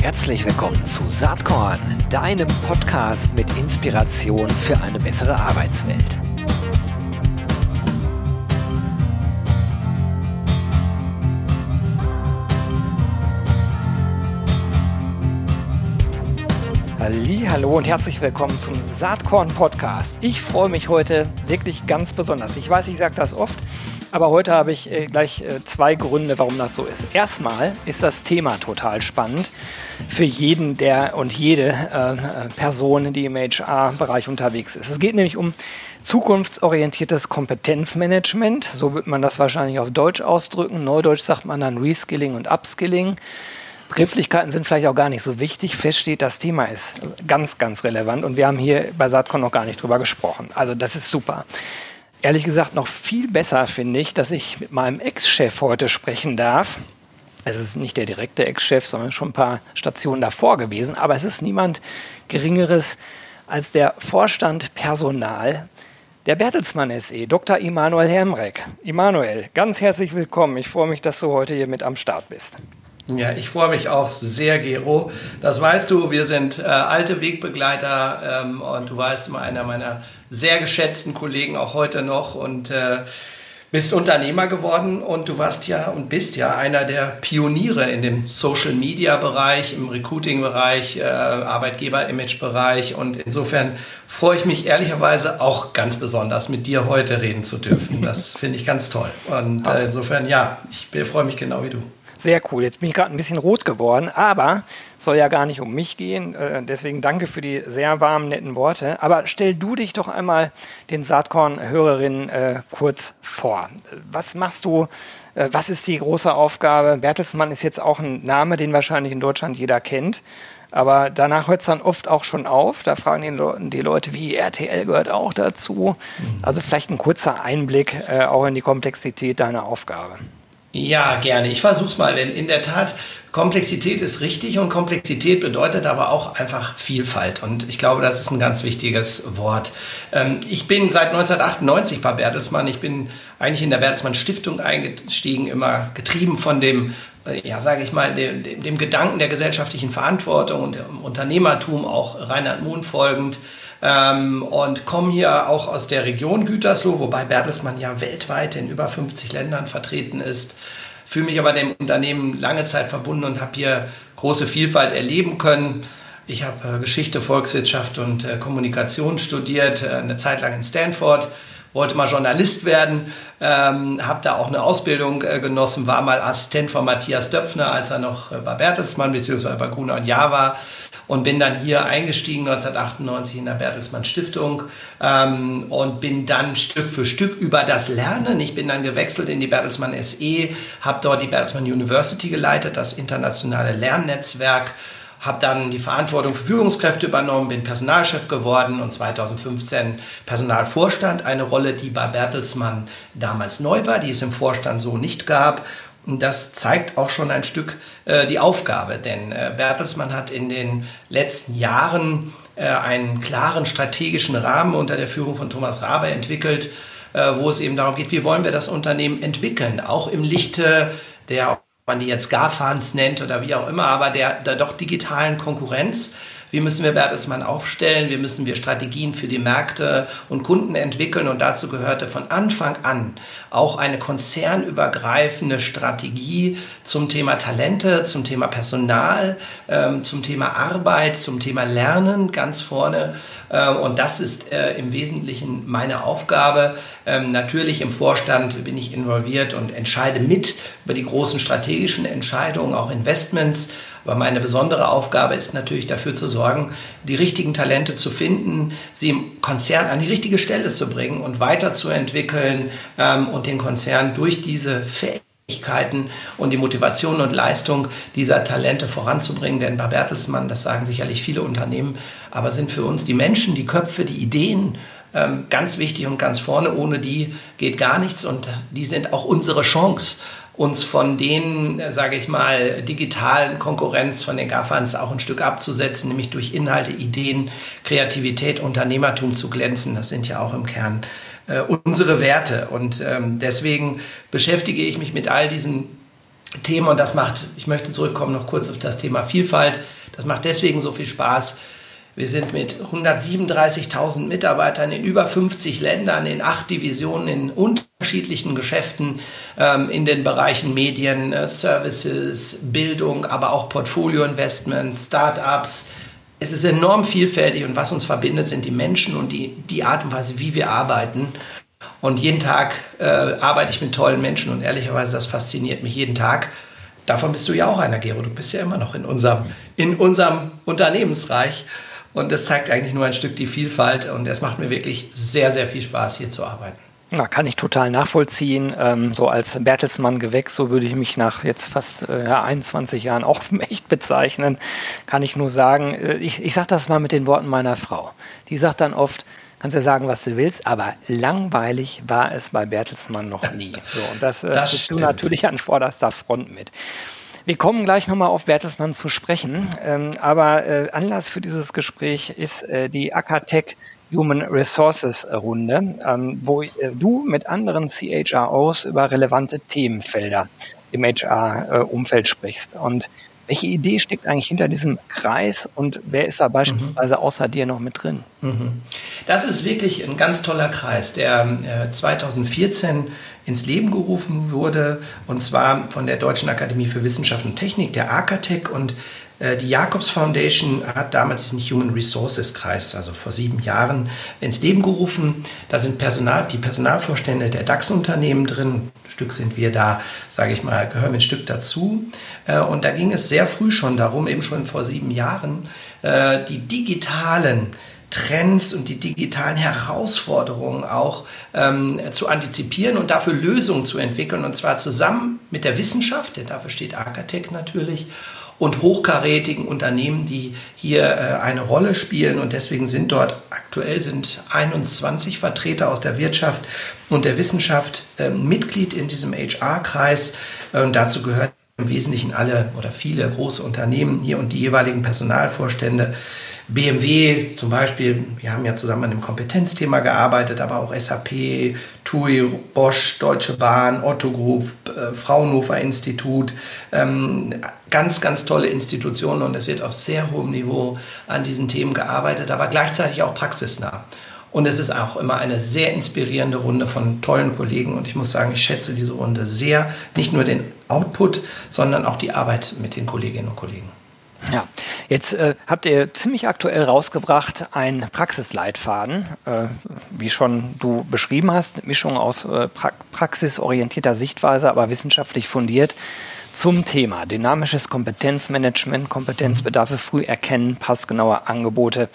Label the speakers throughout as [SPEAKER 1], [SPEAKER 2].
[SPEAKER 1] Herzlich willkommen zu Saatkorn, deinem Podcast mit Inspiration für eine bessere Arbeitswelt. Hallo und herzlich willkommen zum Saatkorn Podcast. Ich freue mich heute wirklich ganz besonders. Ich weiß, ich sage das oft, aber heute habe ich äh, gleich äh, zwei Gründe, warum das so ist. Erstmal ist das Thema total spannend für jeden der und jede äh, Person, die im HR-Bereich unterwegs ist. Es geht nämlich um zukunftsorientiertes Kompetenzmanagement. So wird man das wahrscheinlich auf Deutsch ausdrücken. Neudeutsch sagt man dann Reskilling und Upskilling. Begrifflichkeiten sind vielleicht auch gar nicht so wichtig. Fest steht, das Thema ist ganz, ganz relevant und wir haben hier bei Saatcon noch gar nicht drüber gesprochen. Also das ist super ehrlich gesagt noch viel besser finde ich, dass ich mit meinem Ex-Chef heute sprechen darf. Es ist nicht der direkte Ex-Chef, sondern schon ein paar Stationen davor gewesen. Aber es ist niemand Geringeres als der Vorstand Personal der Bertelsmann SE, Dr. Immanuel Hermreck. Immanuel, ganz herzlich willkommen. Ich freue mich, dass du heute hier mit am Start bist.
[SPEAKER 2] Ja, ich freue mich auch sehr, Gero. Das weißt du, wir sind äh, alte Wegbegleiter ähm, und du weißt immer einer meiner sehr geschätzten Kollegen auch heute noch und äh, bist Unternehmer geworden und du warst ja und bist ja einer der Pioniere in dem Social Media Bereich, im Recruiting Bereich, äh, Arbeitgeber Image Bereich und insofern freue ich mich ehrlicherweise auch ganz besonders mit dir heute reden zu dürfen. Das finde ich ganz toll und äh, insofern ja, ich freue mich genau wie du.
[SPEAKER 1] Sehr cool. Jetzt bin ich gerade ein bisschen rot geworden, aber es soll ja gar nicht um mich gehen. Äh, deswegen danke für die sehr warmen, netten Worte. Aber stell du dich doch einmal den Saatkorn-Hörerinnen äh, kurz vor. Was machst du? Äh, was ist die große Aufgabe? Bertelsmann ist jetzt auch ein Name, den wahrscheinlich in Deutschland jeder kennt. Aber danach hört es dann oft auch schon auf. Da fragen die, Le die, Leute, wie RTL gehört auch dazu. Mhm. Also vielleicht ein kurzer Einblick äh, auch in die Komplexität deiner Aufgabe.
[SPEAKER 2] Ja, gerne. Ich versuche es mal, denn in der Tat, Komplexität ist richtig und Komplexität bedeutet aber auch einfach Vielfalt. Und ich glaube, das ist ein ganz wichtiges Wort. Ähm, ich bin seit 1998 bei Bertelsmann. Ich bin eigentlich in der Bertelsmann Stiftung eingestiegen, immer getrieben von dem äh, ja, sage ich mal, dem, dem, Gedanken der gesellschaftlichen Verantwortung und dem Unternehmertum auch Reinhard Mohn folgend ähm, und komme hier auch aus der Region Gütersloh, wobei Bertelsmann ja weltweit in über 50 Ländern vertreten ist. Fühle mich aber dem Unternehmen lange Zeit verbunden und habe hier große Vielfalt erleben können. Ich habe äh, Geschichte, Volkswirtschaft und äh, Kommunikation studiert, äh, eine Zeit lang in Stanford wollte mal Journalist werden, ähm, habe da auch eine Ausbildung äh, genossen, war mal Assistent von Matthias Döpfner, als er noch äh, bei Bertelsmann bzw. bei Gruner und Jahr war und bin dann hier eingestiegen 1998 in der Bertelsmann Stiftung ähm, und bin dann Stück für Stück über das Lernen, ich bin dann gewechselt in die Bertelsmann SE, habe dort die Bertelsmann University geleitet, das internationale Lernnetzwerk habe dann die Verantwortung für Führungskräfte übernommen, bin Personalchef geworden und 2015 Personalvorstand, eine Rolle, die bei Bertelsmann damals neu war, die es im Vorstand so nicht gab. Und das zeigt auch schon ein Stück äh, die Aufgabe, denn äh, Bertelsmann hat in den letzten Jahren äh, einen klaren strategischen Rahmen unter der Führung von Thomas Rabe entwickelt, äh, wo es eben darum geht, wie wollen wir das Unternehmen entwickeln, auch im Lichte der man die jetzt GAFANs nennt oder wie auch immer, aber der, der doch digitalen Konkurrenz wie müssen wir Bertelsmann aufstellen, wie müssen wir Strategien für die Märkte und Kunden entwickeln. Und dazu gehörte von Anfang an auch eine konzernübergreifende Strategie zum Thema Talente, zum Thema Personal, ähm, zum Thema Arbeit, zum Thema Lernen ganz vorne. Ähm, und das ist äh, im Wesentlichen meine Aufgabe. Ähm, natürlich im Vorstand bin ich involviert und entscheide mit über die großen strategischen Entscheidungen, auch Investments. Aber meine besondere Aufgabe ist natürlich dafür zu sorgen, die richtigen Talente zu finden, sie im Konzern an die richtige Stelle zu bringen und weiterzuentwickeln ähm, und den Konzern durch diese Fähigkeiten und die Motivation und Leistung dieser Talente voranzubringen. Denn bei Bertelsmann, das sagen sicherlich viele Unternehmen, aber sind für uns die Menschen, die Köpfe, die Ideen, ähm, ganz wichtig und ganz vorne. Ohne die geht gar nichts und die sind auch unsere Chance uns von den, äh, sage ich mal, digitalen Konkurrenz von den GAFANs auch ein Stück abzusetzen, nämlich durch Inhalte, Ideen, Kreativität, Unternehmertum zu glänzen. Das sind ja auch im Kern äh, unsere Werte. Und ähm, deswegen beschäftige ich mich mit all diesen Themen und das macht, ich möchte zurückkommen noch kurz auf das Thema Vielfalt. Das macht deswegen so viel Spaß. Wir sind mit 137.000 Mitarbeitern in über 50 Ländern, in acht Divisionen, in unterschiedlichen Geschäften, ähm, in den Bereichen Medien, äh, Services, Bildung, aber auch Portfolio-Investments, Startups. Es ist enorm vielfältig und was uns verbindet, sind die Menschen und die, die Art und Weise, wie wir arbeiten. Und jeden Tag äh, arbeite ich mit tollen Menschen und ehrlicherweise, das fasziniert mich jeden Tag. Davon bist du ja auch einer, Gero. Du bist ja immer noch in unserem, in unserem Unternehmensreich. Und das zeigt eigentlich nur ein Stück die Vielfalt. Und es macht mir wirklich sehr, sehr viel Spaß, hier zu arbeiten.
[SPEAKER 1] Na, kann ich total nachvollziehen. Ähm, so als Bertelsmann-Gewächs, so würde ich mich nach jetzt fast äh, 21 Jahren auch echt bezeichnen. Kann ich nur sagen, äh, ich, ich sage das mal mit den Worten meiner Frau. Die sagt dann oft, kannst ja sagen, was du willst, aber langweilig war es bei Bertelsmann noch nie. So, und das, äh, das bist du natürlich an vorderster Front mit. Wir kommen gleich nochmal auf Bertelsmann zu sprechen, ähm, aber äh, Anlass für dieses Gespräch ist äh, die Akatech Human Resources Runde, ähm, wo äh, du mit anderen CHROs über relevante Themenfelder im HR-Umfeld sprichst. Und welche Idee steckt eigentlich hinter diesem Kreis und wer ist da beispielsweise mhm. außer dir noch mit drin?
[SPEAKER 2] Mhm. Das ist wirklich ein ganz toller Kreis, der äh, 2014 ins Leben gerufen wurde, und zwar von der Deutschen Akademie für Wissenschaft und Technik, der AKTEC und äh, die Jacobs Foundation hat damals diesen Human Resources Kreis, also vor sieben Jahren, ins Leben gerufen. Da sind Personal, die Personalvorstände der DAX-Unternehmen drin. Ein Stück sind wir da, sage ich mal, gehören ein Stück dazu. Äh, und da ging es sehr früh schon darum, eben schon vor sieben Jahren, äh, die digitalen Trends und die digitalen Herausforderungen auch ähm, zu antizipieren und dafür Lösungen zu entwickeln. Und zwar zusammen mit der Wissenschaft, denn dafür steht Arcatec natürlich, und hochkarätigen Unternehmen, die hier äh, eine Rolle spielen. Und deswegen sind dort aktuell sind 21 Vertreter aus der Wirtschaft und der Wissenschaft äh, Mitglied in diesem HR-Kreis. Dazu gehören im Wesentlichen alle oder viele große Unternehmen hier und die jeweiligen Personalvorstände BMW zum Beispiel, wir haben ja zusammen an dem Kompetenzthema gearbeitet, aber auch SAP, TUI, Bosch, Deutsche Bahn, Otto Group, äh, Fraunhofer Institut, ähm, ganz, ganz tolle Institutionen und es wird auf sehr hohem Niveau an diesen Themen gearbeitet, aber gleichzeitig auch praxisnah. Und es ist auch immer eine sehr inspirierende Runde von tollen Kollegen und ich muss sagen, ich schätze diese Runde sehr, nicht nur den Output, sondern auch die Arbeit mit den Kolleginnen und Kollegen.
[SPEAKER 1] Ja, jetzt äh, habt ihr ziemlich aktuell rausgebracht einen Praxisleitfaden, äh, wie schon du beschrieben hast, Mischung aus äh, pra praxisorientierter Sichtweise, aber wissenschaftlich fundiert zum Thema dynamisches Kompetenzmanagement, Kompetenzbedarfe früh erkennen, passgenaue Angebote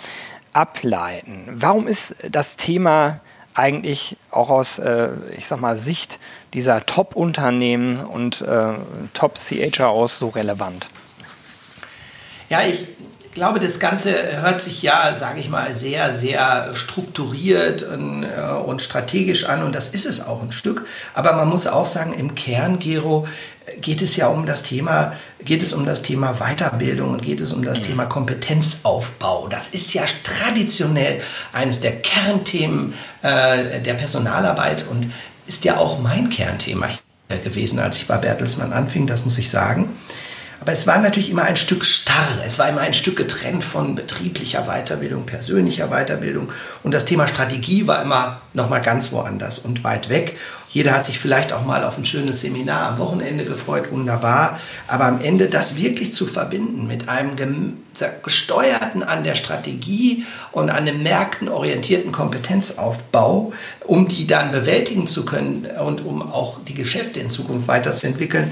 [SPEAKER 1] ableiten. Warum ist das Thema eigentlich auch aus, äh, ich sag mal, Sicht dieser Top-Unternehmen und äh, Top-CHROs so relevant?
[SPEAKER 2] Ja, ich glaube, das Ganze hört sich ja, sage ich mal, sehr, sehr strukturiert und, äh, und, strategisch an und das ist es auch ein Stück. Aber man muss auch sagen, im Kern, Gero, geht es ja um das Thema, geht es um das Thema Weiterbildung und geht es um das ja. Thema Kompetenzaufbau. Das ist ja traditionell eines der Kernthemen äh, der Personalarbeit und ist ja auch mein Kernthema gewesen, als ich bei Bertelsmann anfing, das muss ich sagen. Aber es war natürlich immer ein Stück starr. Es war immer ein Stück getrennt von betrieblicher Weiterbildung, persönlicher Weiterbildung. Und das Thema Strategie war immer noch mal ganz woanders und weit weg. Jeder hat sich vielleicht auch mal auf ein schönes Seminar am Wochenende gefreut, wunderbar. Aber am Ende das wirklich zu verbinden mit einem gesteuerten an der Strategie und an dem Märkten orientierten Kompetenzaufbau, um die dann bewältigen zu können und um auch die Geschäfte in Zukunft weiterzuentwickeln,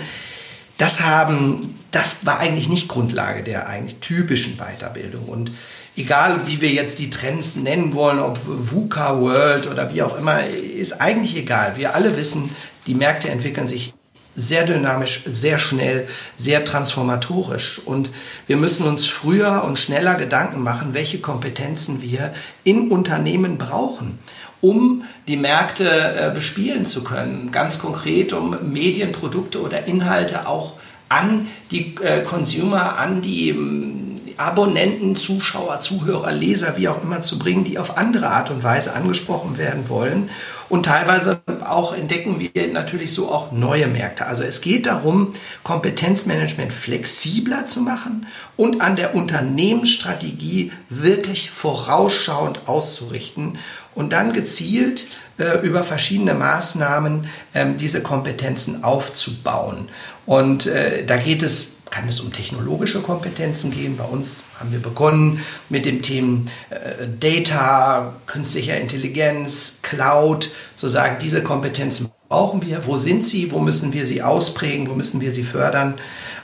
[SPEAKER 2] das haben, das war eigentlich nicht Grundlage der eigentlich typischen Weiterbildung. Und egal wie wir jetzt die Trends nennen wollen, ob VUCA World oder wie auch immer, ist eigentlich egal. Wir alle wissen, die Märkte entwickeln sich sehr dynamisch, sehr schnell, sehr transformatorisch. Und wir müssen uns früher und schneller Gedanken machen, welche Kompetenzen wir in Unternehmen brauchen um die Märkte äh, bespielen zu können. Ganz konkret, um Medienprodukte oder Inhalte auch an die äh, Consumer, an die ähm, Abonnenten, Zuschauer, Zuhörer, Leser, wie auch immer zu bringen, die auf andere Art und Weise angesprochen werden wollen. Und teilweise auch entdecken wir natürlich so auch neue Märkte. Also es geht darum, Kompetenzmanagement flexibler zu machen und an der Unternehmensstrategie wirklich vorausschauend auszurichten und dann gezielt äh, über verschiedene Maßnahmen ähm, diese Kompetenzen aufzubauen. Und äh, da geht es kann es um technologische Kompetenzen gehen. Bei uns haben wir begonnen mit dem Thema äh, Data, künstlicher Intelligenz, Cloud, zu sagen, diese Kompetenzen brauchen wir. Wo sind sie? Wo müssen wir sie ausprägen? Wo müssen wir sie fördern?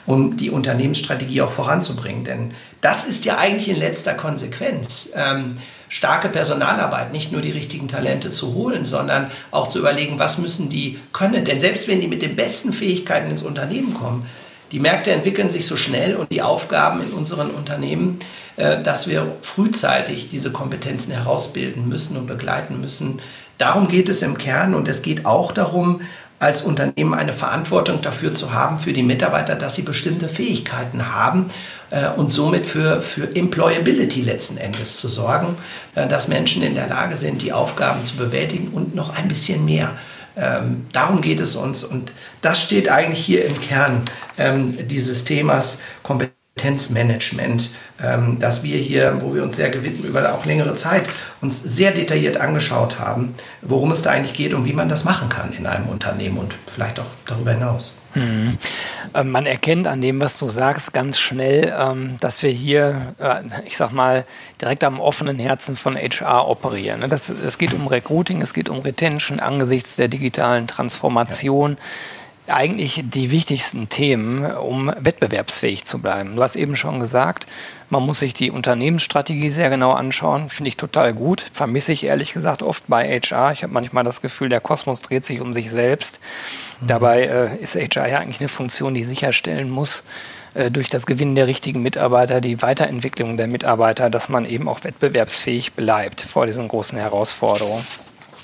[SPEAKER 2] um die Unternehmensstrategie auch voranzubringen. Denn das ist ja eigentlich in letzter Konsequenz. Ähm, starke Personalarbeit, nicht nur die richtigen Talente zu holen, sondern auch zu überlegen, was müssen die können. Denn selbst wenn die mit den besten Fähigkeiten ins Unternehmen kommen, die Märkte entwickeln sich so schnell und die Aufgaben in unseren Unternehmen, äh, dass wir frühzeitig diese Kompetenzen herausbilden müssen und begleiten müssen. Darum geht es im Kern und es geht auch darum, als Unternehmen eine Verantwortung dafür zu haben, für die Mitarbeiter, dass sie bestimmte Fähigkeiten haben äh, und somit für, für Employability letzten Endes zu sorgen, äh, dass Menschen in der Lage sind, die Aufgaben zu bewältigen und noch ein bisschen mehr. Ähm, darum geht es uns und das steht eigentlich hier im Kern ähm, dieses Themas Kompetenz. Kompetenzmanagement, ähm, das wir hier, wo wir uns sehr gewidmet über auch längere Zeit uns sehr detailliert angeschaut haben, worum es da eigentlich geht und wie man das machen kann in einem Unternehmen und vielleicht auch darüber hinaus.
[SPEAKER 1] Hm. Man erkennt an dem, was du sagst, ganz schnell, ähm, dass wir hier, äh, ich sag mal, direkt am offenen Herzen von HR operieren. Ne? Das, es geht um Recruiting, es geht um Retention angesichts der digitalen Transformation. Ja eigentlich die wichtigsten Themen, um wettbewerbsfähig zu bleiben. Du hast eben schon gesagt, man muss sich die Unternehmensstrategie sehr genau anschauen. Finde ich total gut. Vermisse ich ehrlich gesagt oft bei HR. Ich habe manchmal das Gefühl, der Kosmos dreht sich um sich selbst. Mhm. Dabei äh, ist HR ja eigentlich eine Funktion, die sicherstellen muss, äh, durch das Gewinnen der richtigen Mitarbeiter, die Weiterentwicklung der Mitarbeiter, dass man eben auch wettbewerbsfähig bleibt vor diesen großen Herausforderungen.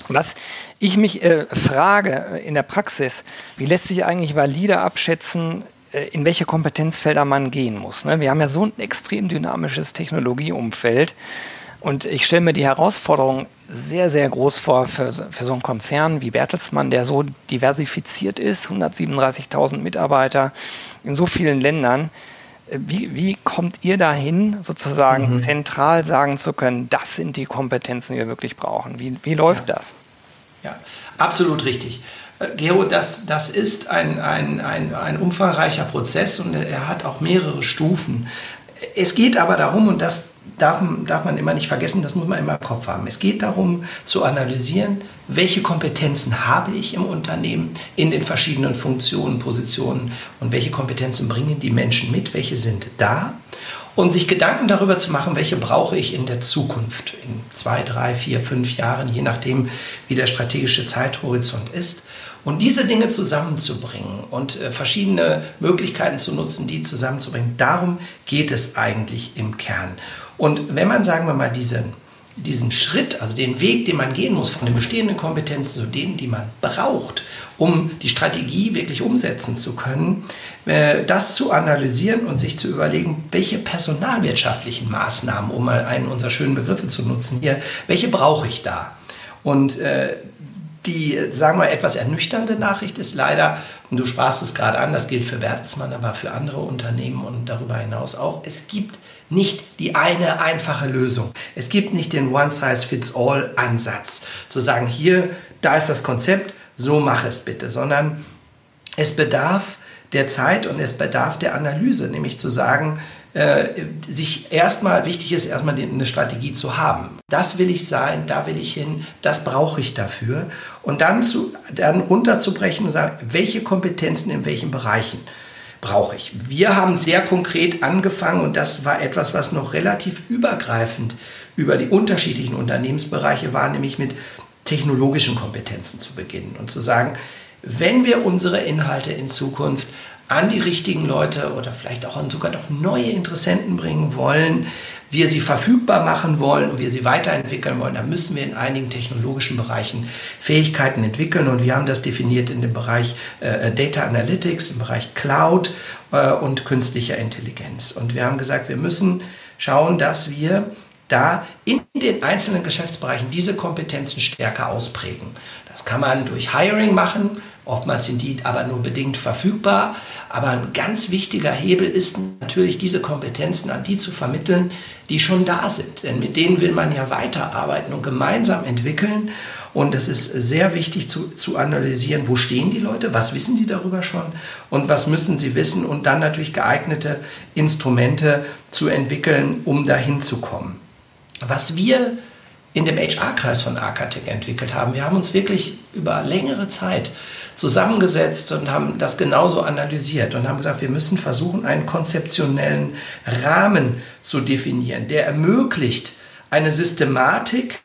[SPEAKER 1] Was ich mich äh, frage äh, in der Praxis, wie lässt sich eigentlich valide abschätzen, äh, in welche Kompetenzfelder man gehen muss. Ne? Wir haben ja so ein extrem dynamisches Technologieumfeld. Und ich stelle mir die Herausforderung sehr, sehr groß vor für, für so einen Konzern wie Bertelsmann, der so diversifiziert ist, 137.000 Mitarbeiter in so vielen Ländern. Wie, wie kommt ihr dahin, sozusagen mhm. zentral sagen zu können, das sind die Kompetenzen, die wir wirklich brauchen? Wie, wie läuft
[SPEAKER 2] ja.
[SPEAKER 1] das?
[SPEAKER 2] Ja, absolut richtig. Äh, Gero, das, das ist ein, ein, ein, ein umfangreicher Prozess und er hat auch mehrere Stufen. Es geht aber darum, und das darf, darf man immer nicht vergessen, das muss man immer im Kopf haben. Es geht darum zu analysieren, welche Kompetenzen habe ich im Unternehmen in den verschiedenen Funktionen, Positionen und welche Kompetenzen bringen die Menschen mit, welche sind da und sich Gedanken darüber zu machen, welche brauche ich in der Zukunft, in zwei, drei, vier, fünf Jahren, je nachdem, wie der strategische Zeithorizont ist. Und diese Dinge zusammenzubringen und äh, verschiedene Möglichkeiten zu nutzen, die zusammenzubringen, darum geht es eigentlich im Kern. Und wenn man, sagen wir mal, diesen, diesen Schritt, also den Weg, den man gehen muss von den bestehenden Kompetenzen zu denen, die man braucht, um die Strategie wirklich umsetzen zu können, äh, das zu analysieren und sich zu überlegen, welche personalwirtschaftlichen Maßnahmen, um mal einen unserer schönen Begriffe zu nutzen hier, welche brauche ich da? Und äh, die, sagen wir, etwas ernüchternde Nachricht ist leider, und du sprachst es gerade an, das gilt für Bertelsmann, aber für andere Unternehmen und darüber hinaus auch, es gibt nicht die eine einfache Lösung. Es gibt nicht den One-Size-Fits-All-Ansatz, zu sagen, hier, da ist das Konzept, so mach es bitte, sondern es bedarf der Zeit und es bedarf der Analyse, nämlich zu sagen, äh, sich erstmal, wichtig ist erstmal eine Strategie zu haben. Das will ich sein, da will ich hin, das brauche ich dafür. Und dann, zu, dann runterzubrechen und sagen, welche Kompetenzen in welchen Bereichen brauche ich. Wir haben sehr konkret angefangen und das war etwas, was noch relativ übergreifend über die unterschiedlichen Unternehmensbereiche war, nämlich mit technologischen Kompetenzen zu beginnen und zu sagen, wenn wir unsere Inhalte in Zukunft an die richtigen Leute oder vielleicht auch an sogar noch neue Interessenten bringen wollen, wir sie verfügbar machen wollen und wir sie weiterentwickeln wollen, dann müssen wir in einigen technologischen Bereichen Fähigkeiten entwickeln. Und wir haben das definiert in dem Bereich äh, Data Analytics, im Bereich Cloud äh, und künstlicher Intelligenz. Und wir haben gesagt, wir müssen schauen, dass wir da in den einzelnen Geschäftsbereichen diese Kompetenzen stärker ausprägen. Das kann man durch Hiring machen, oftmals sind die aber nur bedingt verfügbar. Aber ein ganz wichtiger Hebel ist natürlich, diese Kompetenzen an die zu vermitteln, die schon da sind. Denn mit denen will man ja weiterarbeiten und gemeinsam entwickeln. Und es ist sehr wichtig zu, zu analysieren, wo stehen die Leute, was wissen die darüber schon und was müssen sie wissen und dann natürlich geeignete Instrumente zu entwickeln, um dahin zu kommen. Was wir in dem HR-Kreis von Arcatec entwickelt haben, wir haben uns wirklich über längere Zeit zusammengesetzt und haben das genauso analysiert und haben gesagt, wir müssen versuchen, einen konzeptionellen Rahmen zu definieren, der ermöglicht, eine Systematik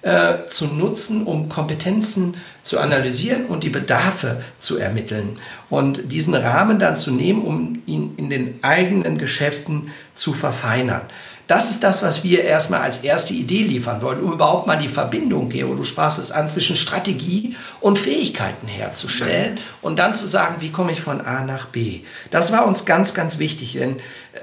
[SPEAKER 2] äh, zu nutzen, um Kompetenzen zu analysieren und die Bedarfe zu ermitteln und diesen Rahmen dann zu nehmen, um ihn in den eigenen Geschäften zu verfeinern. Das ist das, was wir erstmal als erste Idee liefern wollen, um überhaupt mal die Verbindung, Gero, du sprachst es an, zwischen Strategie und Fähigkeiten herzustellen und dann zu sagen, wie komme ich von A nach B. Das war uns ganz, ganz wichtig. Denn,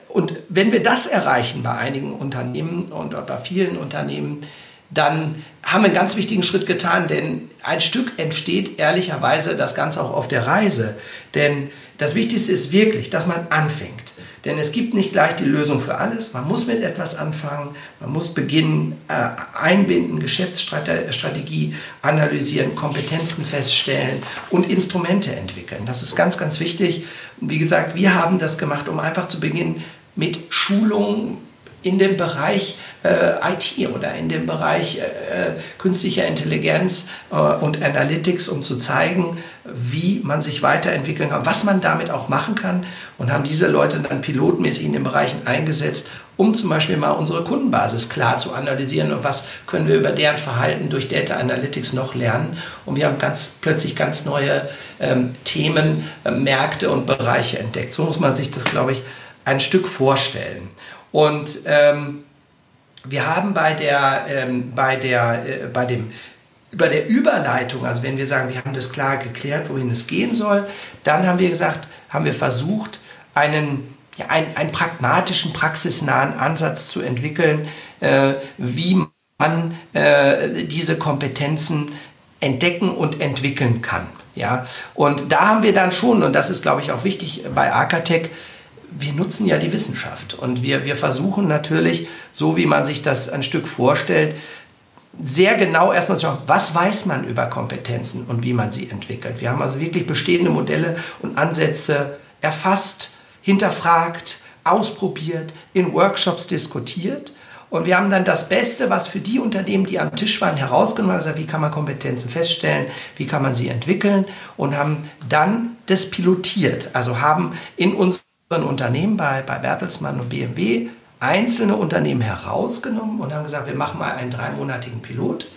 [SPEAKER 2] und wenn wir das erreichen bei einigen Unternehmen und bei vielen Unternehmen, dann haben wir einen ganz wichtigen Schritt getan, denn ein Stück entsteht ehrlicherweise das Ganze auch auf der Reise. Denn das Wichtigste ist wirklich, dass man anfängt. Denn es gibt nicht gleich die Lösung für alles. Man muss mit etwas anfangen, man muss beginnen, äh, einbinden, Geschäftsstrategie analysieren, Kompetenzen feststellen und Instrumente entwickeln. Das ist ganz, ganz wichtig. Wie gesagt, wir haben das gemacht, um einfach zu beginnen mit Schulungen in dem Bereich äh, IT oder in dem Bereich äh, künstlicher Intelligenz äh, und Analytics, um zu zeigen, wie man sich weiterentwickeln kann, was man damit auch machen kann und haben diese Leute dann pilotmäßig in den Bereichen eingesetzt, um zum Beispiel mal unsere Kundenbasis klar zu analysieren und was können wir über deren Verhalten durch Data Analytics noch lernen. Und wir haben ganz plötzlich ganz neue ähm, Themen, äh, Märkte und Bereiche entdeckt. So muss man sich das, glaube ich, ein Stück vorstellen. Und ähm, wir haben bei der, ähm, bei der, äh, bei dem bei der Überleitung, also wenn wir sagen, wir haben das klar geklärt, wohin es gehen soll, dann haben wir gesagt, haben wir versucht, einen, ja, einen, einen pragmatischen, praxisnahen Ansatz zu entwickeln, äh, wie man äh, diese Kompetenzen entdecken und entwickeln kann. Ja? Und da haben wir dann schon, und das ist, glaube ich, auch wichtig bei Arcatec, wir nutzen ja die Wissenschaft und wir, wir versuchen natürlich, so wie man sich das ein Stück vorstellt, sehr genau erstmal zu schauen, was weiß man über Kompetenzen und wie man sie entwickelt. Wir haben also wirklich bestehende Modelle und Ansätze erfasst, hinterfragt, ausprobiert, in Workshops diskutiert. Und wir haben dann das Beste, was für die Unternehmen, die am Tisch waren, herausgenommen, also wie kann man Kompetenzen feststellen, wie kann man sie entwickeln und haben dann das pilotiert. Also haben in unseren Unternehmen bei, bei Bertelsmann und BMW einzelne Unternehmen herausgenommen und haben gesagt, wir machen mal einen dreimonatigen Pilot.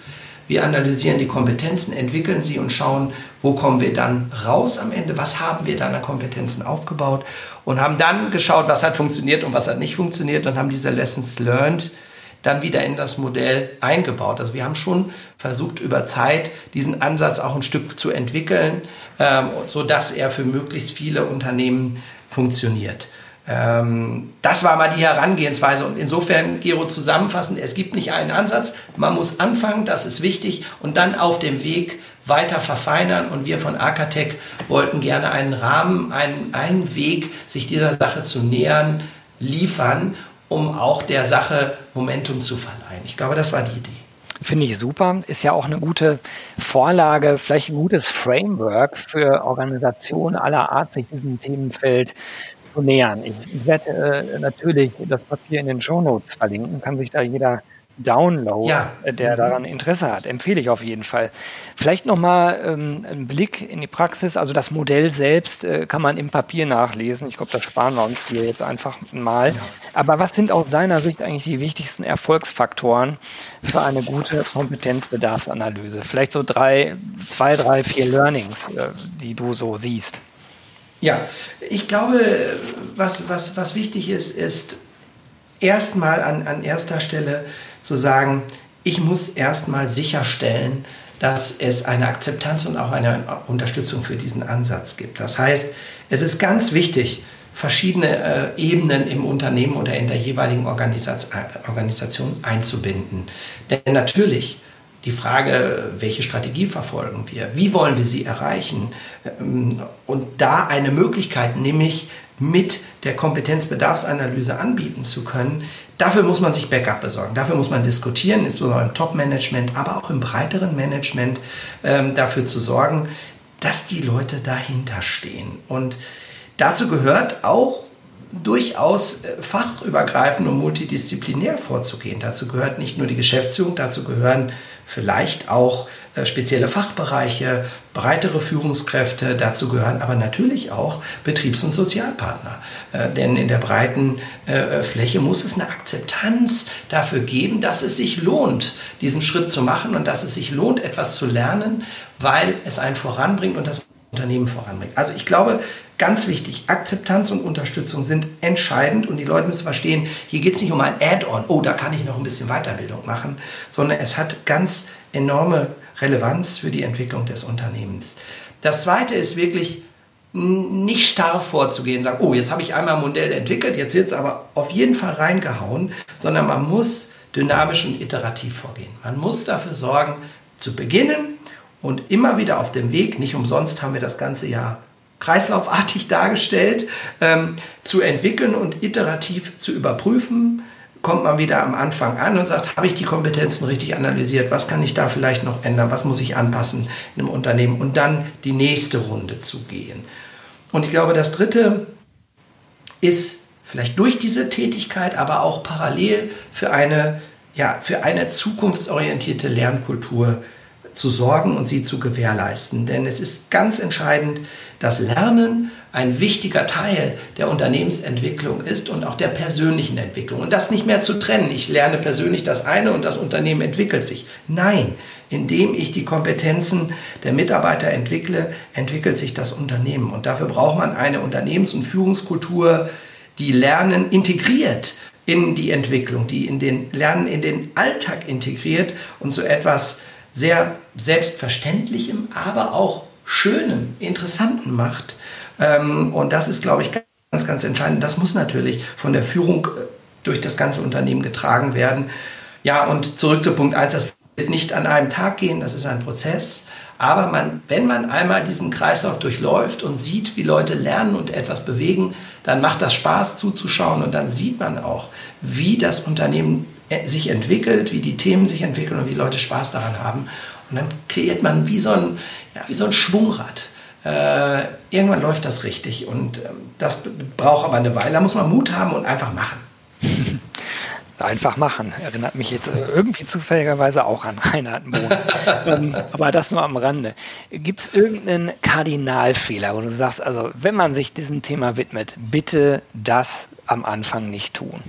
[SPEAKER 2] Wir analysieren die Kompetenzen, entwickeln sie und schauen, wo kommen wir dann raus am Ende, was haben wir dann an Kompetenzen aufgebaut und haben dann geschaut, was hat funktioniert und was hat nicht funktioniert und haben diese Lessons learned dann wieder in das Modell eingebaut. Also wir haben schon versucht, über Zeit diesen Ansatz auch ein Stück zu entwickeln, ähm, sodass er für möglichst viele Unternehmen funktioniert. Ähm, das war mal die Herangehensweise. Und insofern, Gero, zusammenfassend, es gibt nicht einen Ansatz. Man muss anfangen, das ist wichtig, und dann auf dem Weg weiter verfeinern. Und wir von Arcatec wollten gerne einen Rahmen, einen, einen Weg, sich dieser Sache zu nähern, liefern, um auch der Sache Momentum zu verleihen. Ich glaube, das war die Idee.
[SPEAKER 1] Finde ich super. Ist ja auch eine gute Vorlage, vielleicht ein gutes Framework für Organisationen aller Art, sich diesem Themenfeld zu nähern. Ich, werde äh, natürlich das Papier in den Show Notes verlinken, kann sich da jeder Download, ja. Äh, der mhm. daran Interesse hat. Empfehle ich auf jeden Fall. Vielleicht nochmal ähm, einen Blick in die Praxis. Also das Modell selbst äh, kann man im Papier nachlesen. Ich glaube, das sparen wir uns hier jetzt einfach mal. Aber was sind aus deiner Sicht eigentlich die wichtigsten Erfolgsfaktoren für eine gute Kompetenzbedarfsanalyse? Vielleicht so drei, zwei, drei, vier Learnings, äh, die du so siehst.
[SPEAKER 2] Ja, ich glaube, was, was, was wichtig ist, ist erstmal an, an erster Stelle zu sagen, ich muss erstmal sicherstellen, dass es eine Akzeptanz und auch eine Unterstützung für diesen Ansatz gibt. Das heißt, es ist ganz wichtig, verschiedene äh, Ebenen im Unternehmen oder in der jeweiligen Organisation, Organisation einzubinden. Denn natürlich die Frage, welche Strategie verfolgen wir, wie wollen wir sie erreichen ähm, und da eine Möglichkeit, nämlich mit der Kompetenzbedarfsanalyse anbieten zu können, dafür muss man sich Backup besorgen. Dafür muss man diskutieren, insbesondere im Top-Management, aber auch im breiteren Management, ähm, dafür zu sorgen, dass die Leute dahinter stehen. Und dazu gehört auch durchaus äh, fachübergreifend und multidisziplinär vorzugehen. Dazu gehört nicht nur die Geschäftsführung, dazu gehören vielleicht auch spezielle Fachbereiche, breitere Führungskräfte. Dazu gehören aber natürlich auch Betriebs- und Sozialpartner. Äh, denn in der breiten äh, Fläche muss es eine Akzeptanz dafür geben, dass es sich lohnt, diesen Schritt zu machen und dass es sich lohnt, etwas zu lernen, weil es einen voranbringt und das Unternehmen voranbringt. Also ich glaube, ganz wichtig, Akzeptanz und Unterstützung sind entscheidend und die Leute müssen verstehen, hier geht es nicht um ein Add-on, oh, da kann ich noch ein bisschen Weiterbildung machen, sondern es hat ganz enorme Relevanz für die Entwicklung des Unternehmens. Das Zweite ist wirklich nicht starr vorzugehen, sagen, oh, jetzt habe ich einmal ein Modell entwickelt, jetzt wird es aber auf jeden Fall reingehauen, sondern man muss dynamisch und iterativ vorgehen. Man muss dafür sorgen, zu beginnen und immer wieder auf dem Weg, nicht umsonst haben wir das ganze Jahr kreislaufartig dargestellt, ähm, zu entwickeln und iterativ zu überprüfen, kommt man wieder am Anfang an und sagt, habe ich die Kompetenzen richtig analysiert? Was kann ich da vielleicht noch ändern? Was muss ich anpassen in einem Unternehmen? Und dann die nächste Runde zu gehen. Und ich glaube, das Dritte ist vielleicht durch diese Tätigkeit, aber auch parallel für eine, ja, für eine zukunftsorientierte Lernkultur zu sorgen und sie zu gewährleisten. Denn es ist ganz entscheidend, dass Lernen ein wichtiger Teil der Unternehmensentwicklung ist und auch der persönlichen Entwicklung. Und das nicht mehr zu trennen. Ich lerne persönlich das eine und das Unternehmen entwickelt sich. Nein, indem ich die Kompetenzen der Mitarbeiter entwickle, entwickelt sich das Unternehmen. Und dafür braucht man eine Unternehmens- und Führungskultur, die Lernen integriert in die Entwicklung, die in den Lernen in den Alltag integriert und so etwas sehr Selbstverständlichem, aber auch Schönem, Interessanten macht. Ähm, und das ist, glaube ich, ganz, ganz entscheidend. Das muss natürlich von der Führung äh, durch das ganze Unternehmen getragen werden. Ja, und zurück zu Punkt 1, das wird nicht an einem Tag gehen, das ist ein Prozess. Aber man, wenn man einmal diesen Kreislauf durchläuft und sieht, wie Leute lernen und etwas bewegen, dann macht das Spaß zuzuschauen und dann sieht man auch, wie das Unternehmen äh, sich entwickelt, wie die Themen sich entwickeln und wie Leute Spaß daran haben. Und dann kreiert man wie so ein, ja, wie so ein Schwungrad. Äh, irgendwann läuft das richtig und ähm, das braucht aber eine Weile. Da muss man Mut haben und einfach machen.
[SPEAKER 1] Einfach machen. Erinnert mich jetzt äh, irgendwie zufälligerweise auch an Reinhard Mohn. ähm, aber das nur am Rande. Gibt es irgendeinen Kardinalfehler, wo du sagst, also wenn man sich diesem Thema widmet, bitte das am Anfang nicht tun?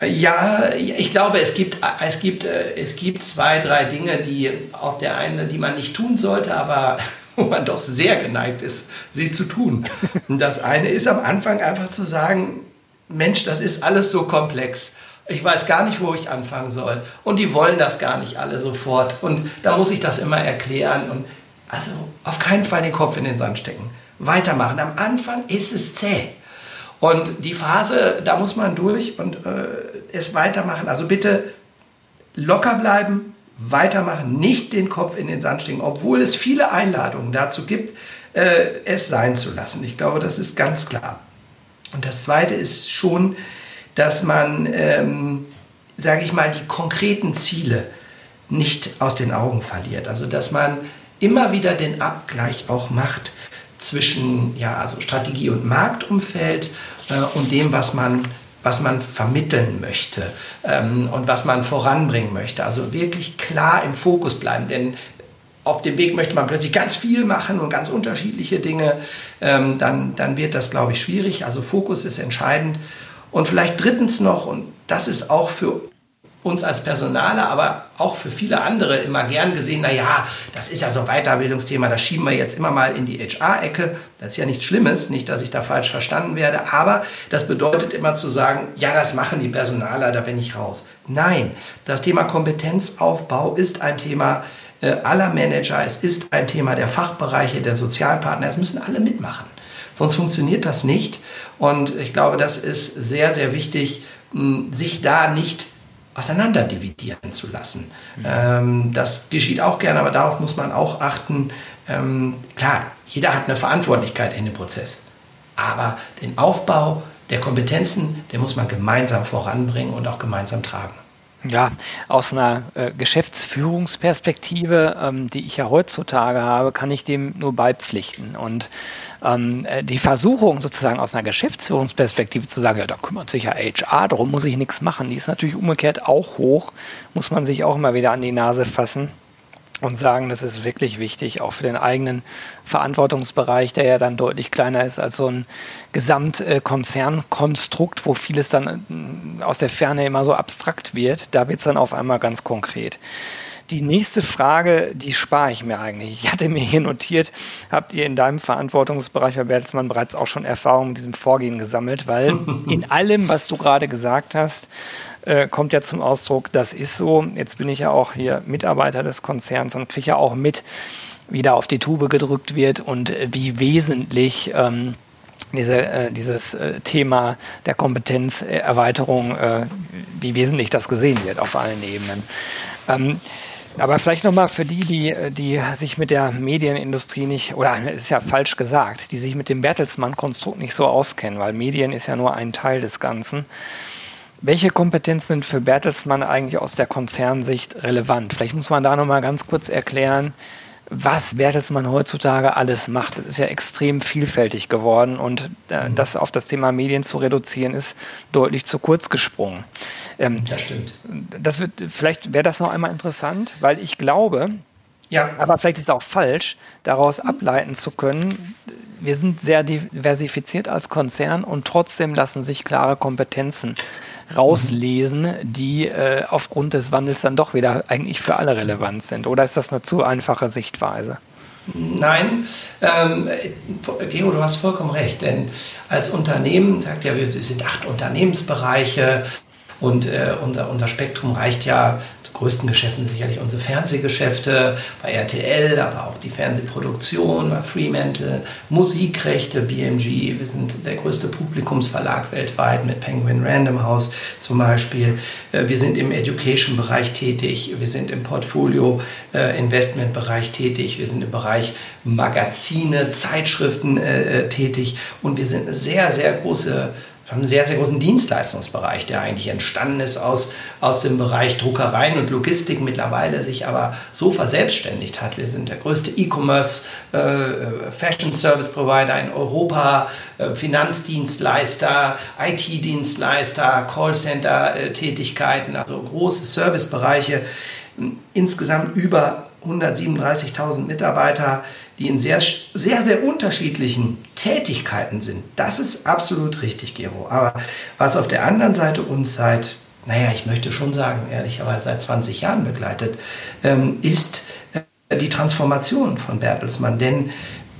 [SPEAKER 2] Ja, ich glaube, es gibt, es, gibt, äh, es gibt zwei, drei Dinge, die auf der einen, die man nicht tun sollte, aber wo man doch sehr geneigt ist, sie zu tun. Und das eine ist am Anfang einfach zu sagen, Mensch, das ist alles so komplex. Ich weiß gar nicht, wo ich anfangen soll. Und die wollen das gar nicht alle sofort. Und da muss ich das immer erklären. Und also auf keinen Fall den Kopf in den Sand stecken. Weitermachen. Am Anfang ist es zäh. Und die Phase, da muss man durch und äh, es weitermachen. Also bitte locker bleiben, weitermachen, nicht den Kopf in den Sand stecken, obwohl es viele Einladungen dazu gibt, äh, es sein zu lassen. Ich glaube, das ist ganz klar. Und das Zweite ist schon, dass man, ähm, sage ich mal, die konkreten Ziele nicht aus den Augen verliert. Also dass man immer wieder den Abgleich auch macht zwischen ja, also Strategie und Marktumfeld äh, und dem, was man, was man vermitteln möchte ähm, und was man voranbringen möchte. Also wirklich klar im Fokus bleiben, denn auf dem Weg möchte man plötzlich ganz viel machen und ganz unterschiedliche Dinge, ähm, dann, dann wird das, glaube ich, schwierig. Also Fokus ist entscheidend. Und vielleicht drittens noch, und das ist auch für uns als Personaler, aber auch für viele andere immer gern gesehen, na ja, das ist ja so ein Weiterbildungsthema, das schieben wir jetzt immer mal in die HR-Ecke. Das ist ja nichts Schlimmes, nicht, dass ich da falsch verstanden werde, aber das bedeutet immer zu sagen, ja, das machen die Personaler, da bin ich raus. Nein, das Thema Kompetenzaufbau ist ein Thema äh, aller Manager, es ist ein Thema der Fachbereiche, der Sozialpartner, es müssen alle mitmachen. Sonst funktioniert das nicht. Und ich glaube, das ist sehr, sehr wichtig, sich da nicht auseinanderdividieren zu lassen. Mhm. Das geschieht auch gerne, aber darauf muss man auch achten. Ähm, klar, jeder hat eine Verantwortlichkeit in dem Prozess, aber den Aufbau der Kompetenzen, den muss man gemeinsam voranbringen und auch gemeinsam tragen.
[SPEAKER 1] Ja, aus einer äh, Geschäftsführungsperspektive, ähm, die ich ja heutzutage habe, kann ich dem nur beipflichten. Und ähm, äh, die Versuchung sozusagen aus einer Geschäftsführungsperspektive zu sagen, ja, da kümmert sich ja HR, darum muss ich nichts machen, die ist natürlich umgekehrt auch hoch, muss man sich auch immer wieder an die Nase fassen und sagen, das ist wirklich wichtig, auch für den eigenen Verantwortungsbereich, der ja dann deutlich kleiner ist als so ein Gesamtkonzernkonstrukt, wo vieles dann äh, aus der Ferne immer so abstrakt wird. Da wird es dann auf einmal ganz konkret. Die nächste Frage, die spare ich mir eigentlich. Ich hatte mir hier notiert, habt ihr in deinem Verantwortungsbereich Herr Bertelsmann bereits auch schon Erfahrungen mit diesem Vorgehen gesammelt? Weil in allem, was du gerade gesagt hast, äh, kommt ja zum Ausdruck, das ist so. Jetzt bin ich ja auch hier Mitarbeiter des Konzerns und kriege ja auch mit, wie da auf die Tube gedrückt wird und wie wesentlich ähm, diese, äh, dieses äh, Thema der Kompetenzerweiterung, äh, wie wesentlich das gesehen wird auf allen Ebenen. Ähm, aber vielleicht nochmal für die, die, die sich mit der Medienindustrie nicht, oder ist ja falsch gesagt, die sich mit dem Bertelsmann-Konstrukt nicht so auskennen, weil Medien ist ja nur ein Teil des Ganzen. Welche Kompetenzen sind für Bertelsmann eigentlich aus der Konzernsicht relevant? Vielleicht muss man da nochmal ganz kurz erklären, was Bertelsmann heutzutage alles macht. Das ist ja extrem vielfältig geworden und äh, mhm. das auf das Thema Medien zu reduzieren, ist deutlich zu kurz gesprungen.
[SPEAKER 2] Ähm, das stimmt.
[SPEAKER 1] Das wird, vielleicht wäre das noch einmal interessant, weil ich glaube, ja. aber vielleicht ist es auch falsch, daraus ableiten zu können, wir sind sehr diversifiziert als Konzern und trotzdem lassen sich klare Kompetenzen rauslesen, die äh, aufgrund des Wandels dann doch wieder eigentlich für alle relevant sind? Oder ist das eine zu einfache Sichtweise?
[SPEAKER 2] Nein, ähm, Gero, du hast vollkommen recht, denn als Unternehmen, sagt ja, wir sind acht Unternehmensbereiche und äh, unser, unser Spektrum reicht ja größten Geschäften sicherlich unsere Fernsehgeschäfte bei RTL, aber auch die Fernsehproduktion bei Fremantle, Musikrechte, BMG. Wir sind der größte Publikumsverlag weltweit mit Penguin Random House zum Beispiel. Äh, wir sind im Education-Bereich tätig. Wir sind im Portfolio-Investment-Bereich tätig. Wir sind im Bereich Magazine, Zeitschriften äh, tätig. Und wir sind eine sehr, sehr große haben einen sehr, sehr großen Dienstleistungsbereich, der eigentlich entstanden ist aus, aus dem Bereich Druckereien und Logistik, mittlerweile sich aber so verselbstständigt hat. Wir sind der größte E-Commerce, äh, Fashion Service Provider in Europa, äh, Finanzdienstleister, IT-Dienstleister, Callcenter-Tätigkeiten, also große Servicebereiche. Insgesamt über 137.000 Mitarbeiter die in sehr, sehr, sehr unterschiedlichen Tätigkeiten sind. Das ist absolut richtig, Gero. Aber was auf der anderen Seite uns seit, naja, ich möchte schon sagen, ehrlicherweise seit 20 Jahren begleitet, ähm, ist äh, die Transformation von Bertelsmann. Denn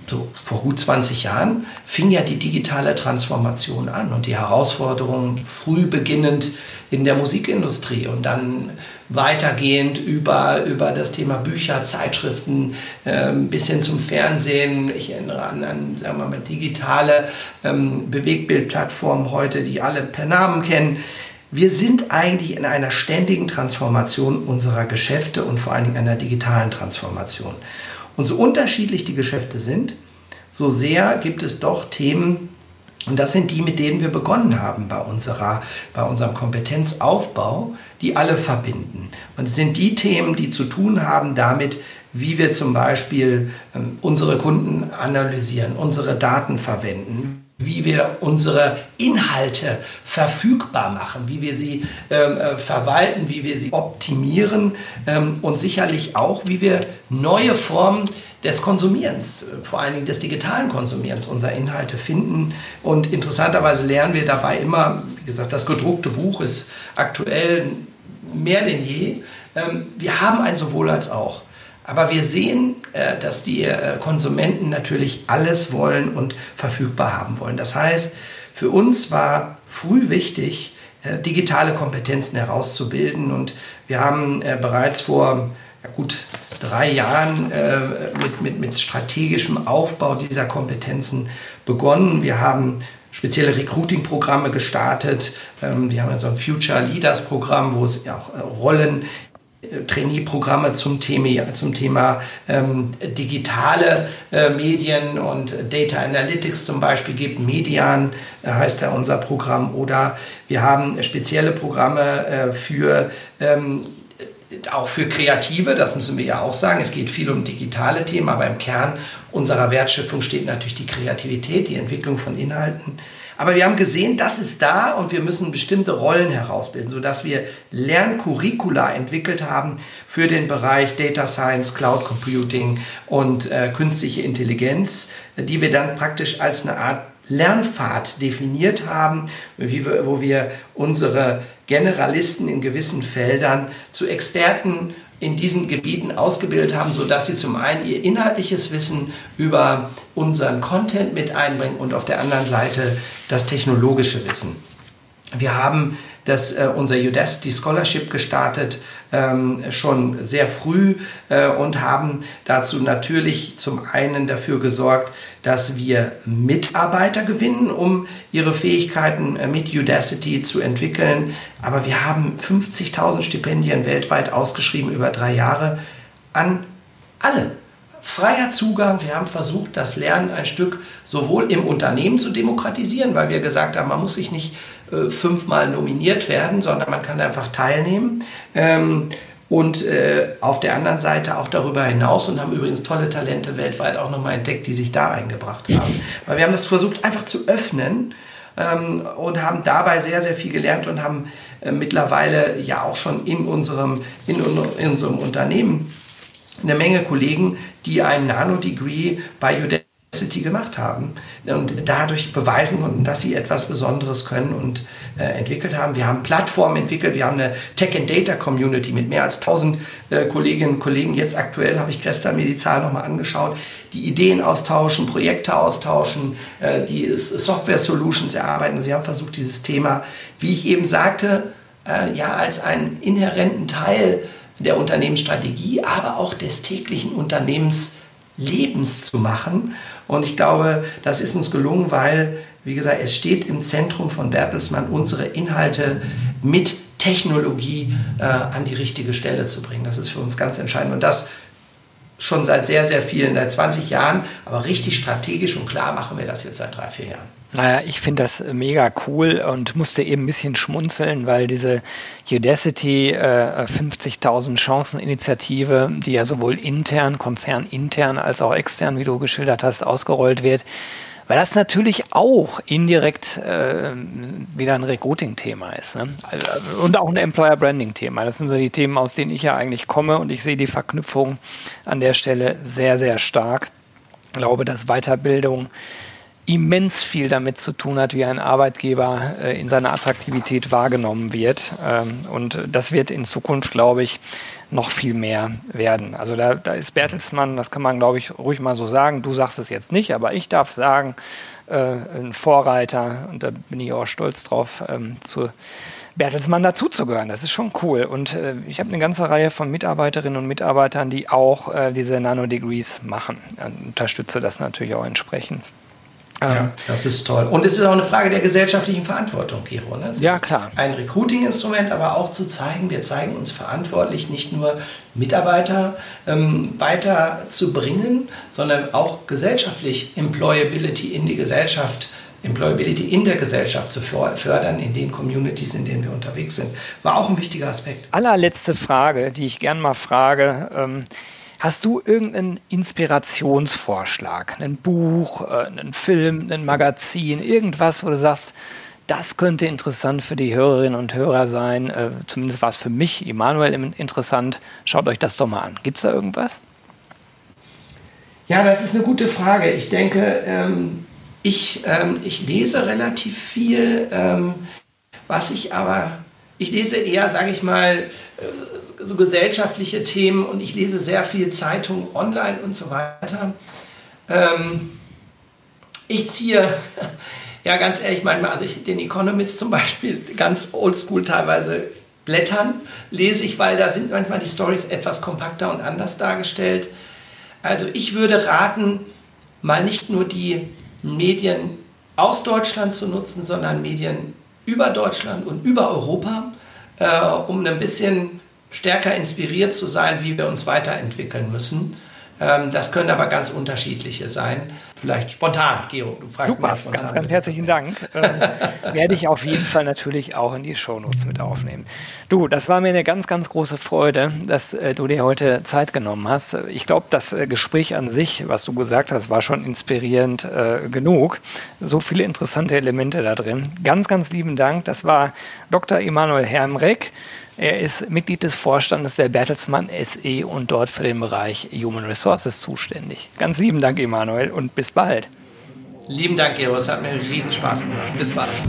[SPEAKER 2] so vor gut 20 Jahren fing ja die digitale Transformation an und die Herausforderungen früh beginnend in der Musikindustrie und dann weitergehend über, über das Thema Bücher, Zeitschriften äh, bis hin zum Fernsehen. Ich erinnere an, an sagen wir mal, digitale ähm, Bewegtbildplattformen heute, die alle per Namen kennen. Wir sind eigentlich in einer ständigen Transformation unserer Geschäfte und vor allen Dingen einer digitalen Transformation. Und so unterschiedlich die Geschäfte sind, so sehr gibt es doch Themen, und das sind die, mit denen wir begonnen haben bei, unserer, bei unserem Kompetenzaufbau, die alle verbinden. Und es sind die Themen, die zu tun haben damit, wie wir zum Beispiel ähm, unsere Kunden analysieren, unsere Daten verwenden, wie wir unsere Inhalte verfügbar machen, wie wir sie ähm, äh, verwalten, wie wir sie optimieren ähm, und sicherlich auch, wie wir neue Formen des Konsumierens, äh, vor allen Dingen des digitalen Konsumierens unserer Inhalte finden. Und interessanterweise lernen wir dabei immer, wie gesagt, das gedruckte Buch ist aktuell mehr denn je. Ähm, wir haben ein sowohl als auch. Aber wir sehen, äh, dass die äh, Konsumenten natürlich alles wollen und verfügbar haben wollen. Das heißt, für uns war früh wichtig, äh, digitale Kompetenzen herauszubilden. Und wir haben bereits vor gut drei Jahren mit, mit, mit strategischem Aufbau dieser Kompetenzen begonnen. Wir haben spezielle Recruiting-Programme gestartet. Ähm, wir haben so ein Future Leaders Programm, wo es auch Rollen Trainee-Programme zum Thema, zum Thema ähm, digitale äh, Medien und Data Analytics zum Beispiel gibt. Median äh, heißt ja unser Programm. Oder wir haben spezielle Programme äh, für ähm, auch für Kreative, das müssen wir ja auch sagen. Es geht viel um digitale Themen, aber im Kern unserer Wertschöpfung steht natürlich die Kreativität, die Entwicklung von Inhalten. Aber wir haben gesehen, das ist da und wir müssen bestimmte Rollen herausbilden, sodass wir Lerncurricula entwickelt haben für den Bereich Data Science, Cloud Computing und äh, künstliche Intelligenz, die wir dann praktisch als eine Art Lernpfad definiert haben, wir, wo wir unsere Generalisten in gewissen Feldern zu Experten in diesen Gebieten ausgebildet haben, sodass sie zum einen ihr inhaltliches Wissen über unseren Content mit einbringen und auf der anderen Seite das technologische Wissen. Wir haben das, äh, unser Udacity Scholarship gestartet, ähm, schon sehr früh äh, und haben dazu natürlich zum einen dafür gesorgt, dass wir Mitarbeiter gewinnen, um ihre Fähigkeiten äh, mit Udacity zu entwickeln. Aber wir haben 50.000 Stipendien weltweit ausgeschrieben über drei Jahre an alle freier Zugang. Wir haben versucht, das Lernen ein Stück sowohl im Unternehmen zu demokratisieren, weil wir gesagt haben, man muss sich nicht äh, fünfmal nominiert werden, sondern man kann einfach teilnehmen. Ähm, und äh, auf der anderen Seite auch darüber hinaus und haben übrigens tolle Talente weltweit auch nochmal entdeckt, die sich da eingebracht haben. Weil wir haben das versucht einfach zu öffnen ähm, und haben dabei sehr, sehr viel gelernt und haben äh, mittlerweile ja auch schon in unserem, in, in unserem Unternehmen eine Menge Kollegen, die ein Nano-Degree bei Udacity gemacht haben und dadurch beweisen konnten, dass sie etwas Besonderes können und äh, entwickelt haben. Wir haben Plattformen entwickelt, wir haben eine Tech and Data Community mit mehr als 1000 äh, Kolleginnen und Kollegen. Jetzt aktuell habe ich gestern mir die Zahl nochmal angeschaut, die Ideen austauschen, Projekte austauschen, äh, die Software Solutions erarbeiten. Also wir haben versucht, dieses Thema, wie ich eben sagte, äh, ja als einen inhärenten Teil der Unternehmensstrategie, aber auch des täglichen Unternehmenslebens zu machen. Und ich glaube, das ist uns gelungen, weil, wie gesagt, es steht im Zentrum von Bertelsmann, unsere Inhalte mit Technologie äh, an die richtige Stelle zu bringen. Das ist für uns ganz entscheidend. Und das schon seit sehr, sehr vielen, seit 20 Jahren, aber richtig strategisch und klar machen wir das jetzt seit drei, vier Jahren.
[SPEAKER 1] Naja, ich finde das mega cool und musste eben ein bisschen schmunzeln, weil diese Udacity äh, 50.000 Chancen-Initiative, die ja sowohl intern, konzernintern als auch extern, wie du geschildert hast, ausgerollt wird, weil das natürlich auch indirekt äh, wieder ein Recruiting-Thema ist. Ne? Also, und auch ein Employer-Branding-Thema. Das sind so die Themen, aus denen ich ja eigentlich komme und ich sehe die Verknüpfung an der Stelle sehr, sehr stark. Ich glaube, dass Weiterbildung immens viel damit zu tun hat, wie ein Arbeitgeber äh, in seiner Attraktivität wahrgenommen wird. Ähm, und das wird in Zukunft, glaube ich, noch viel mehr werden. Also da, da ist Bertelsmann, das kann man, glaube ich, ruhig mal so sagen. Du sagst es jetzt nicht, aber ich darf sagen, äh, ein Vorreiter, und da bin ich auch stolz drauf, ähm, zu Bertelsmann dazuzugehören. Das ist schon cool. Und äh, ich habe eine ganze Reihe von Mitarbeiterinnen und Mitarbeitern, die auch äh, diese Nano-Degrees machen. Ich unterstütze das natürlich auch entsprechend.
[SPEAKER 2] Ja, ähm, das ist toll. Und es ist auch eine Frage der gesellschaftlichen Verantwortung, Gero. Ne? Es
[SPEAKER 1] ja, klar.
[SPEAKER 2] Ein Recruiting-Instrument, aber auch zu zeigen, wir zeigen uns verantwortlich, nicht nur Mitarbeiter ähm, weiterzubringen, sondern auch gesellschaftlich Employability in die Gesellschaft Employability in der Gesellschaft zu fördern, in den Communities, in denen wir unterwegs sind, war auch ein wichtiger Aspekt.
[SPEAKER 1] Allerletzte Frage, die ich gern mal frage. Ähm, Hast du irgendeinen Inspirationsvorschlag? Ein Buch, äh, einen Film, ein Magazin, irgendwas, wo du sagst, das könnte interessant für die Hörerinnen und Hörer sein. Äh, zumindest war es für mich, Emanuel, interessant. Schaut euch das doch mal an. Gibt es da irgendwas?
[SPEAKER 2] Ja, das ist eine gute Frage. Ich denke, ähm, ich, ähm, ich lese relativ viel. Ähm, was ich aber ich lese eher, sage ich mal, äh, so gesellschaftliche Themen und ich lese sehr viel Zeitung online und so weiter. Ähm, ich ziehe, ja ganz ehrlich, manchmal, also ich, den Economist zum Beispiel, ganz oldschool teilweise blättern, lese ich, weil da sind manchmal die Stories etwas kompakter und anders dargestellt. Also ich würde raten, mal nicht nur die Medien aus Deutschland zu nutzen, sondern Medien über Deutschland und über Europa, äh, um ein bisschen stärker inspiriert zu sein, wie wir uns weiterentwickeln müssen. Ähm, das können aber ganz unterschiedliche sein. Vielleicht spontan, Gero,
[SPEAKER 1] du fragst Super, spontan, ganz, ganz herzlichen Dank. ähm, werde ich auf jeden Fall natürlich auch in die Shownotes mit aufnehmen. Du, das war mir eine ganz, ganz große Freude, dass äh, du dir heute Zeit genommen hast. Ich glaube, das äh, Gespräch an sich, was du gesagt hast, war schon inspirierend äh, genug. So viele interessante Elemente da drin. Ganz, ganz lieben Dank. Das war Dr. Emanuel Hermreck. Er ist Mitglied des Vorstandes der Bertelsmann SE und dort für den Bereich Human Resources zuständig. Ganz lieben Dank, Emanuel, und bis bald.
[SPEAKER 2] Lieben Dank, Gero. Es hat mir riesen Spaß gemacht. Bis bald.